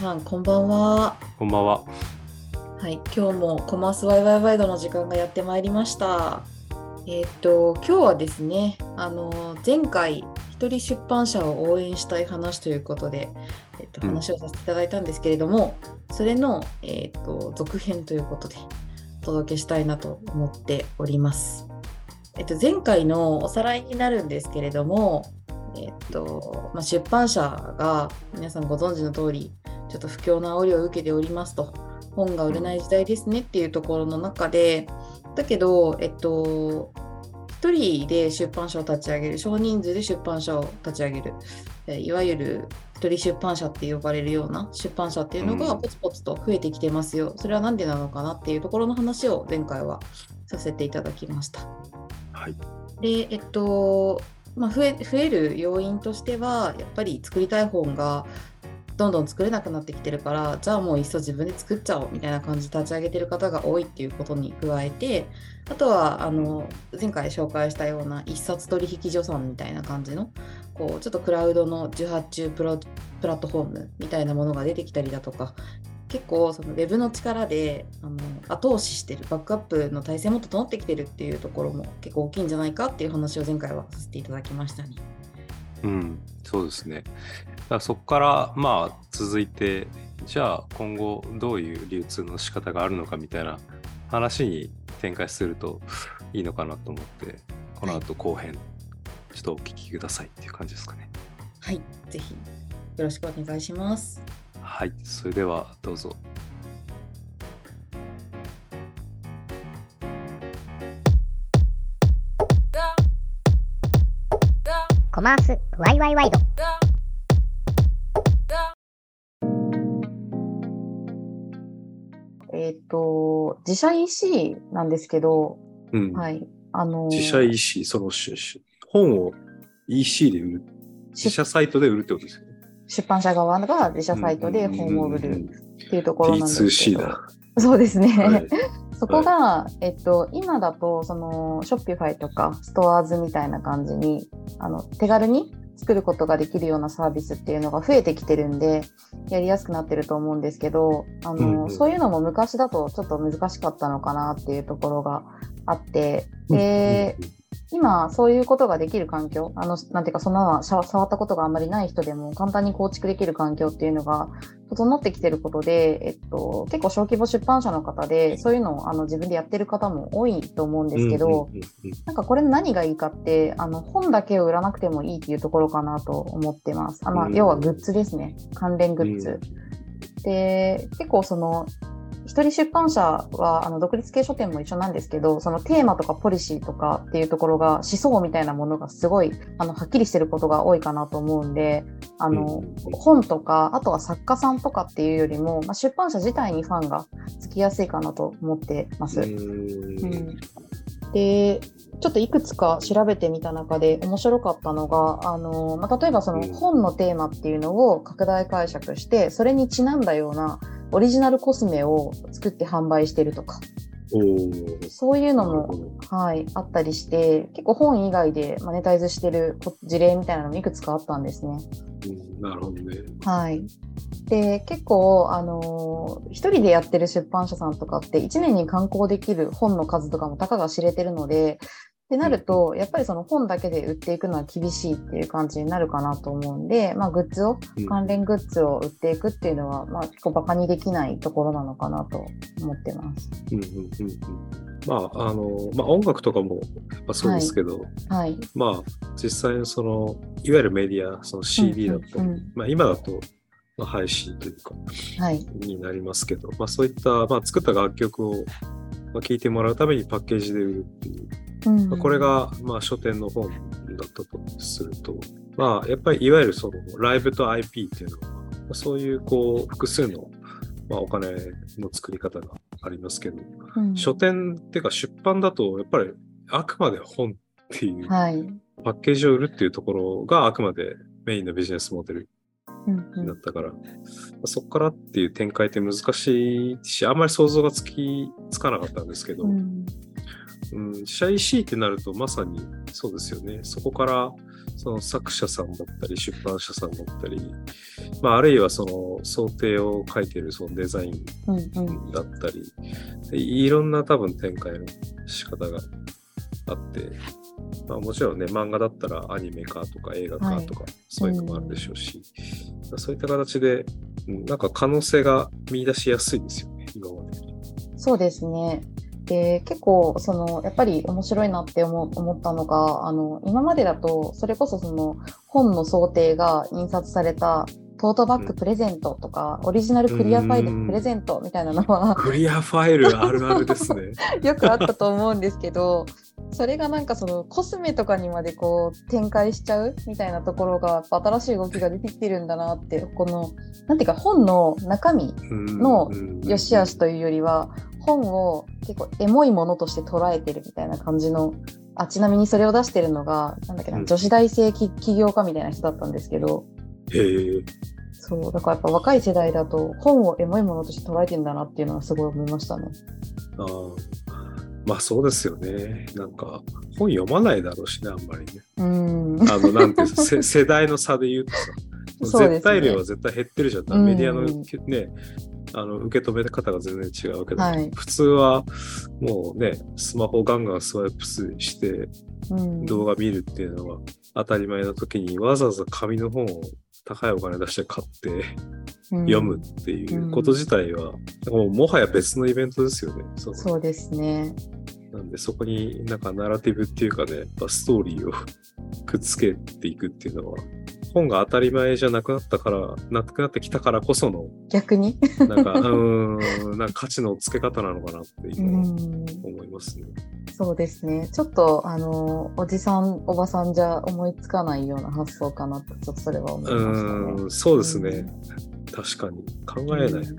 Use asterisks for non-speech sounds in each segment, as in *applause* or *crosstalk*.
さん、こんばんは。こんばんは。はい、今日もコマースワイワイワイドの時間がやってまいりました。えーっと、今日はですね、あの、前回、一人出版社を応援したい話ということで、えっと、うん話をさせていただいたんですけれども、それの、えーっと、続編ということで、お届けしたいなと思っております。えっと、前回のおさらいになるんですけれども、えっと、まあ、出版社が皆さんご存知の通り、ちょっと不況の煽りを受けておりますと、本が売れない時代ですねっていうところの中で、だけど、えっと、一人で出版社を立ち上げる、少人数で出版社を立ち上げる、えーいわゆる一人出版社って呼ばれるような出版社っていうのがうんポツポツと増えてきてますよ。それは何でなのかなっていうところの話を前回はさせていただきました。はい。で、えっと、まあ、増え増える要因としては、やっぱり作りたい本がどんどん作れなくなってきてるから、じゃあもういっそ自分で作っちゃおうみたいな感じで立ち上げてる方が多いっていうことに加えて、あとはあの前回紹介したような一冊取引所さんみたいな感じの、こうちょっとクラウドの受発注プラットフォームみたいなものが出てきたりだとか、結構そのウェブの力であの後押ししてるバックアップの体制も整ってきてるっていうところも結構大きいんじゃないかっていう話を前回はさせていただきましたね。うん、そうですね。だそこから、まあ、続いて、じゃあ今後どういう流通の仕方があるのかみたいな話に展開するといいのかなと思って、この後後編、ちょっとお聞きくださいっていう感じですかね。はい、ぜひよろしくお願いします。はい、それではどうぞ。コマースワイワイワイドえっ、と自社 EC なんですけど、うん。はい、あの自社 EC、そのしし本を EC で売る、自社サイトで売るってことですよね。出版社側が自社サイトで本を売るっていうところなんですけ T2C ど。だ。そうですね。はい。*laughs* そこが、えっと、今だと、その、ショッピファイとか、ストアーズみたいな感じに、あの、手軽に作ることができるようなサービスっていうのが増えてきてるんで、やりやすくなってると思うんですけど、あの、うんうん。そういうのも昔だとちょっと難しかったのかなっていうところがあって、で、今、そういうことができる環境、あの、なんていうか、そんな触触ったことがあんまりない人でも簡単に構築できる環境っていうのが整ってきてることで、えっと、結構小規模出版社の方で、そういうのをあの自分でやってる方も多いと思うんですけど、うんうんなんかこれの何がいいかって、あの、本だけを売らなくてもいいっていうところかなと思ってます。あまあ、うん要はグッズですね。関連グッズ。で、結構その、一人出版社はあの独立系書店も一緒なんですけど、そのテーマとかポリシーとかっていうところが思想みたいなものがすごいあのはっきりしてることが多いかなと思うんで、あの、本とか、あとは作家さんとかっていうよりも、まあ、出版社自体にファンがつきやすいかなと思ってます。うん。うん。でちょっといくつか調べてみた中で面白かったのがあの、まあ、例えばそのうん。本のテーマっていうのを拡大解釈してそれにちなんだようなオリジナルコスメを作って販売してるとかそういうのも、はい、あったりして結構本以外でマネタイズしてるこ事例みたいなのもいくつかあったんですね。うんなるほどね。はい。で、結構、あのー一人でやってる出版社さんとかって、1年に刊行できる本の数とかもたかが知れてるので、ってなると、やっぱりその本だけで売っていくのは厳しいっていう感じになるかなと思うんで、まあ、グッズをうん、関連グッズを売っていくっていうのは、まあ、結構バカにできないところなのかなと思ってます。うんうんうんうんまああのまあ、音楽とかもやっぱそうですけど、はい。まあ実際のそのいわゆるメディアその CD だと、うんうんうんまあ、今だと、まあ、配信というかはい。になりますけど、まあ、そういった、まあ、作った楽曲を、まあ、聴いてもらうためにパッケージで売るっていう、うんまあ、これ、が、まあ、書店の本だったとすると、まあ、やっぱりいわゆるそのライブと IP っていうのは、まあそういうこう複数の、まあ、お金の作り方がありますけど、うん。書店っていうか出版だとやっぱりあくまで本っていうはい。パッケージを売るっていうところがあくまでメインのビジネスモデルだったから、そこからっていう展開って難しいしあんまり想像がつきつかなかったんですけど、うん。うん、自社 EC ってなるとまさにそうですよね。そこからその作者さんだったり、出版社さんだったり、まあ、あるいはその想定を書いてるそのデザインうんうん。だったり、でいろんな多分展開の仕方があって、まあ、もちろんね、漫画だったらアニメ化とか映画化とか、そういうのもあるでしょうし、そういった形で、うんなんか可能性が見出しやすいですよね、今まで。そうですね。で結構そのやっぱり面白いなって思思ったのがあの今までだとそれこそその本の想定が印刷されたトートバッグプレゼントとか、オリジナルクリアファイルプレゼントみたいなのは *laughs* クリアファイルあるあるですね。*laughs* よくあったと思うんですけどそれがなんかそのコスメとかにまでこう展開しちゃうみたいなところが新しい動きが出てきてるんだなってこのなんていうか本の中身の良し悪しというよりは本を結構エモいものとして捉えてるみたいな感じのあちなみにそれを出してるのがなんだっけな、うん。女子大生起起業家みたいな人だったんですけどへえ。そうだからやっぱ若い世代だと本をエモいものとして捉えてるんだなっていうのはすごい思いましたね。あーまあそうですよね。なんか本読まないだろうしね、あんまりね。うんあの、なんていうんですかせ世代の差で言うとさ、絶対量は絶対減ってるじゃん。うんメディアのね、あの受け止め方が全然違うわけだ、はい普通はもうね、スマホガンガンスワイプしてうん動画見るっていうのは当たり前の時にわざわざ紙の本を高いお金出して買って読むっていうこと自体は、もうもはや別のイベントですよね。そのそうですね。なんでそこになんかナラティブっていうかね、やっぱストーリーをくっつけていくっていうのは、本が当たり前じゃなくなったから、なくなってきたからこその、逆に？*laughs* なんか、うーん、なんか価値のつけ方なのかなってう今ん思いますね。そうですね。ちょっとあのおじさんおばさんじゃ思いつかないような発想かなとちょっとそれは思ういましたね。ーん、そうですね。確かに。考えないもんな。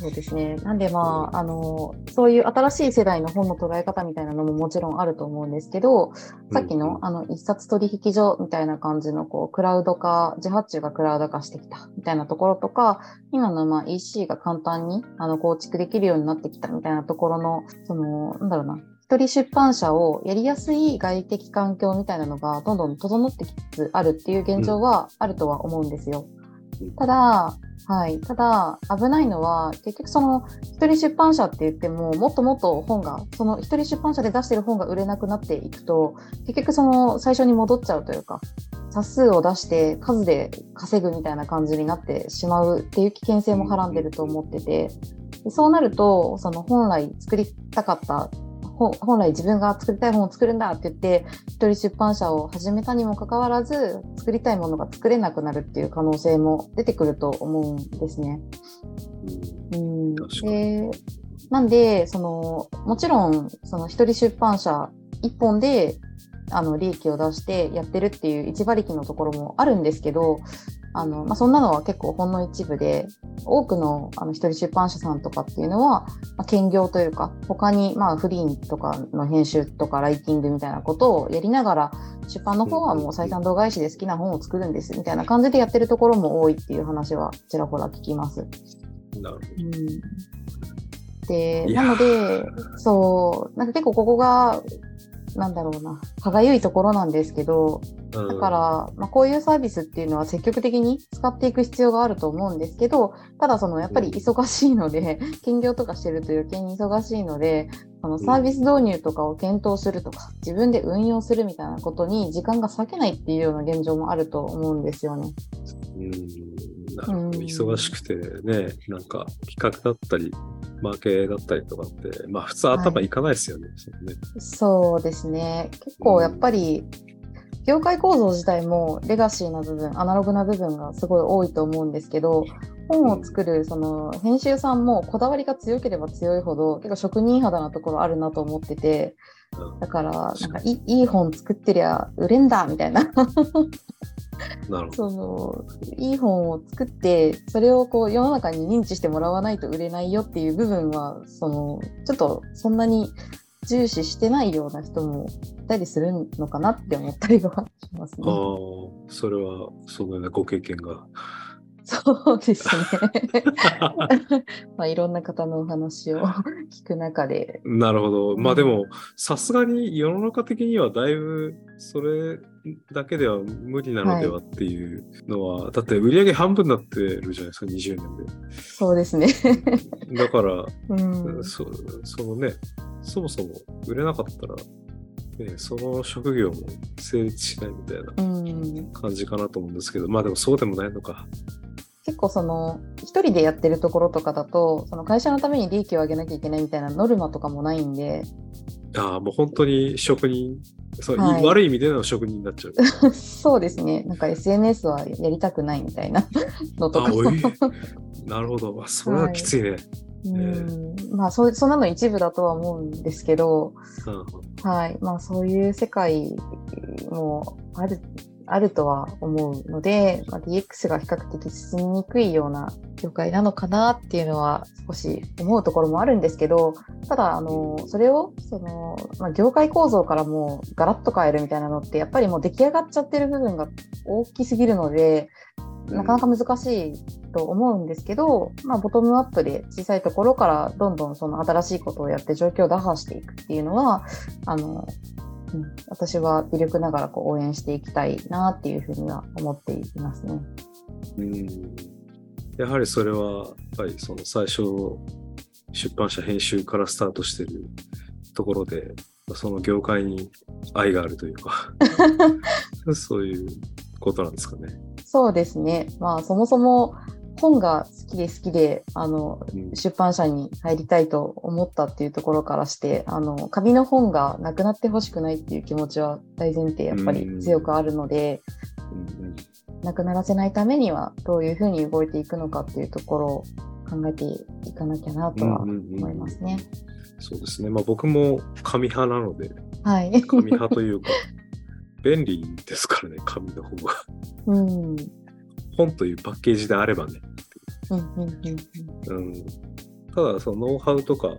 そうですね。なんでまあ、あの、そういう新しい世代の本の捉え方みたいなのももちろんあると思うんですけど、さっきの、うんあの、一冊取引所みたいな感じの、こう、クラウド化、自発注がクラウド化してきたみたいなところとか、今のまあ EC が簡単にあの構築できるようになってきたみたいなところの、その、なんだろうな、一人出版社をやりやすい外的環境みたいなのがどんどん整ってきつつあるっていう現状はあるとは思うんですよ。ただ、はい、ただ危ないのは結局その一人出版社って言ってももっともっと本がその一人出版社で出してる本が売れなくなっていくと結局その最初に戻っちゃうというか冊数を出して数で稼ぐみたいな感じになってしまうっていう危険性もはらんでると思っててそうなるとその本来作りたかった本来自分が作りたい本を作るんだって言って一人出版社を始めたにもかかわらず作りたいものが作れなくなるっていう可能性も出てくると思うんですね。うん、なんでそのもちろんその一人出版社一本であの利益を出してやってるっていう一馬力のところもあるんですけどあの、まあ、そんなのは結構ほんの一部で多くのあの一人出版社さんとかっていうのは、まあ、兼業というか他にまあフリーとかの編集とかライティングみたいなことをやりながら出版の方はもう採算度外視で好きな本を作るんですみたいな感じでやってるところも多いっていう話はちらほら聞きます。なるほうん。でなのでそうなんか結構ここがなんだろうな歯がゆいところなんですけどど。だから、まあ、こういうサービスっていうのは積極的に使っていく必要があると思うんですけどただそのやっぱり忙しいので兼業とかしてると余計に忙しいのでそのサービス導入とかを検討するとか自分で運用するみたいなことに時間が割けないっていうような現状もあると思うんですよね。うん忙しくてね、なんか企画だったり、マーケだったりとかって、まあ普通頭い。かないですよね。そのね。そうですね。結構やっぱり、業界構造自体もレガシーな部分、アナログな部分がすごい多いと思うんですけど、本を作るその編集さんもこだわりが強ければ強いほど結構職人肌なところあるなと思ってて、だからなんかいいい本作ってりゃ売れんだみたいななるほど。そのいい本を作ってそれをこう世の中に認知してもらわないと売れないよっていう部分はそのちょっとそんなに重視してないような人もいたりするのかなって思ったりはしますああね。、それは、そのようなご経験がそうですね。*laughs* まあ、いろんな方のお話を聞く中で。なるほど。まあうんでも、さすがに世の中的にはだいぶそれだけでは無理なのではっていうのは、だって売り上げ半分になってるじゃないですか、20年そうですね。で。だから、うん、そそのね、そもそも売れなかったら、ね、その職業も成立しないみたいなうん、感じかなと思うんですけど、まあでもそうでもないのか。結構その一人でやってるところとかだとその会社のために利益を上げなきゃいけないみたいなノルマとかもないんで。ああ、もう本当に職人、そうはい。悪い意味での職人になっちゃう。*laughs* そうですね。なんか SNS はやりたくないみたいな *laughs* のとか。なるほど。あそれはきついね。うん。まあそうそんなの一部だとは思うんですけど、うんはい。まあ、そういう世界もあるあるとは思うので、まあ、DX が比較的進みにくいような業界なのかなっていうのは少し思うところもあるんですけどただあのそれをその、まあ、業界構造からもうガラッと変えるみたいなのってやっぱりもう出来上がっちゃってる部分が大きすぎるのでなかなか難しいと思うんですけど、まあ、ボトムアップで小さいところからどんどんその新しいことをやって状況を打破していくっていうのはあの、うん、私は微力ながらこう応援していきたいなっていうふうには思っていますね。うんやはりそれは、やっぱりその最初、出版社編集からスタートしてるところで、その業界に愛があるというか、*laughs* そういうことなんですかね。そうですね、まあ、そもそも本が好きで好きであのうん出版社に入りたいと思ったっていうところからしてあの紙の本がなくなってほしくないっていう気持ちは大前提やっぱり強くあるので。なくならせないためにはどういうふうに動いていくのかっていうところを考えていかなきゃなとは思いますね。そうですね。まあ僕も紙派なので、はい。紙派というか、便利ですからね、紙の方が。うん。うん本というパッケージであればね。うんうんうんうん、ただ、そのノウハウとか、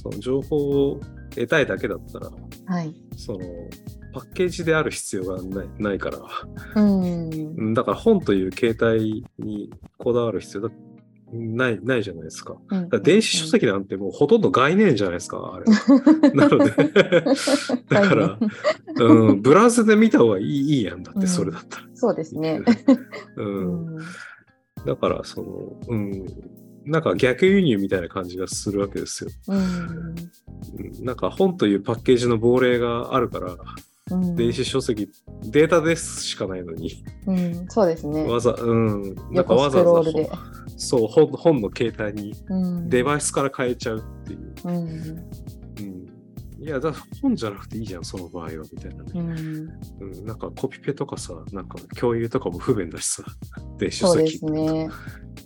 その情報を得たいだけだったら、はい。そのパッケージである必要がないないから、うん。うんだから本という形態にこだわる必要だないないじゃないですか。だから電子書籍なんてもうほとんど概念じゃないですか、あれ。なので、*laughs* だから、うん、ブラウザで見た方がいいいいやんだって、それだったら。そうですね。う、うんん。だから、その、うん、なんか逆輸入みたいな感じがするわけですよ。うん。うんなんか本というパッケージの亡霊があるから、うん電子書籍、データですしかないのに、うん。そうですね。わざ、うん、なんかわざわざ。そう本、本の携帯にうん。デバイスから変えちゃうっていう。うん。うん、いや、だ本じゃなくていいじゃん、その場合は、みたいなね。うん。うん、なんかコピペとかさ、なんか共有とかも不便だしさ、*laughs* 電子書そうで籍。すね。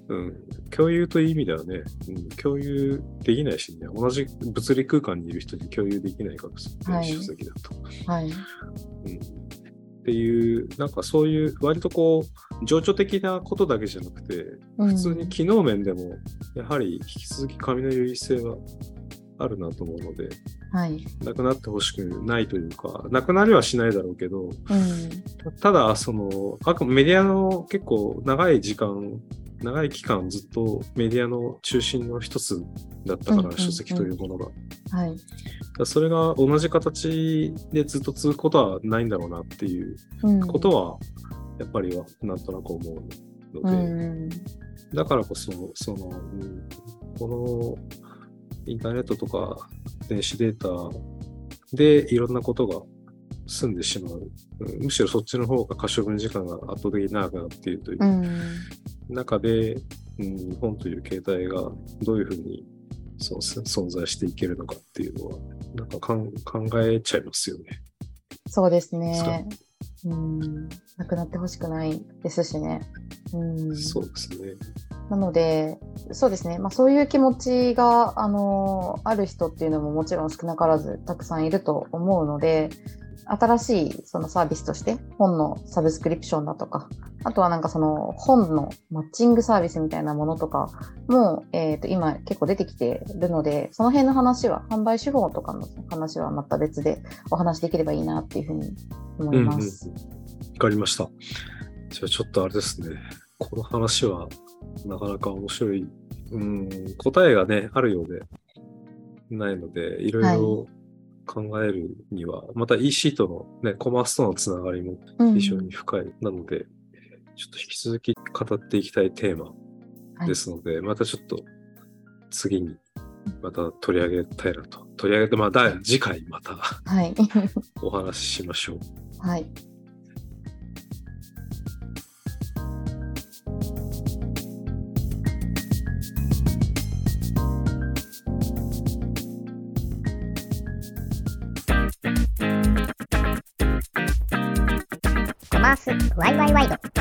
うん、共有という意味ではね、うん、共有できないしね、同じ物理空間にいる人に共有できないからさ、はい電子書籍だと。はい。うん、っていう、なんかそういう、割とこう、情緒的なことだけじゃなくて、普普通に機能面でも、やはり引き続き紙の優位性はあるなと思うので、はい。なくなってほしくないというか、なくなりはしないだろうけど、うん。ただ、その、あくメディアの結構長い時間、長い期間ずっとメディアの中心の一つだったから、うんうんうん書籍というものが。だはい。それが同じ形でずっと続くことはないんだろうなっていううん。ことは、やっぱりはなんとなく思うのうで、ん。だからこそ、その、うんこのインターネットとか電子データでいろんなことが済んでしまう。うんむしろそっちの方が可処分時間が圧倒的に長くなっているといううん。中で、うん、本という形態がどういうふうにそう存在していけるのかっていうのは、なんか考えちゃいますよね。そうですね。うん。なくなってほしくないですしね。うん。そうですね。なので、そうですね、まあ、そういう気持ちが、あのある人っていうのももちろん少なからずたくさんいると思うので、新しいそのサービスとして本のサブスクリプションだとか、あとはなんかその本のマッチングサービスみたいなものとかも、えー、と今結構出てきてるので、その辺の話は、販売手法とかの話はまた別でお話できればいいなっていうふうに思います。わかりました。じゃあちょっとあれですね。この話はなかなか面白い。うん、答えがね、あるようでないので、いろいろ考えるには、また EC とのね、コマースとのつながりもうん非常に深い。なので、ちょっと引き続き語っていきたいテーマですので、またちょっと次にまた取り上げたいなと。取り上げて、まあ、第次回またはい。お話ししましょう。はい。ワイド。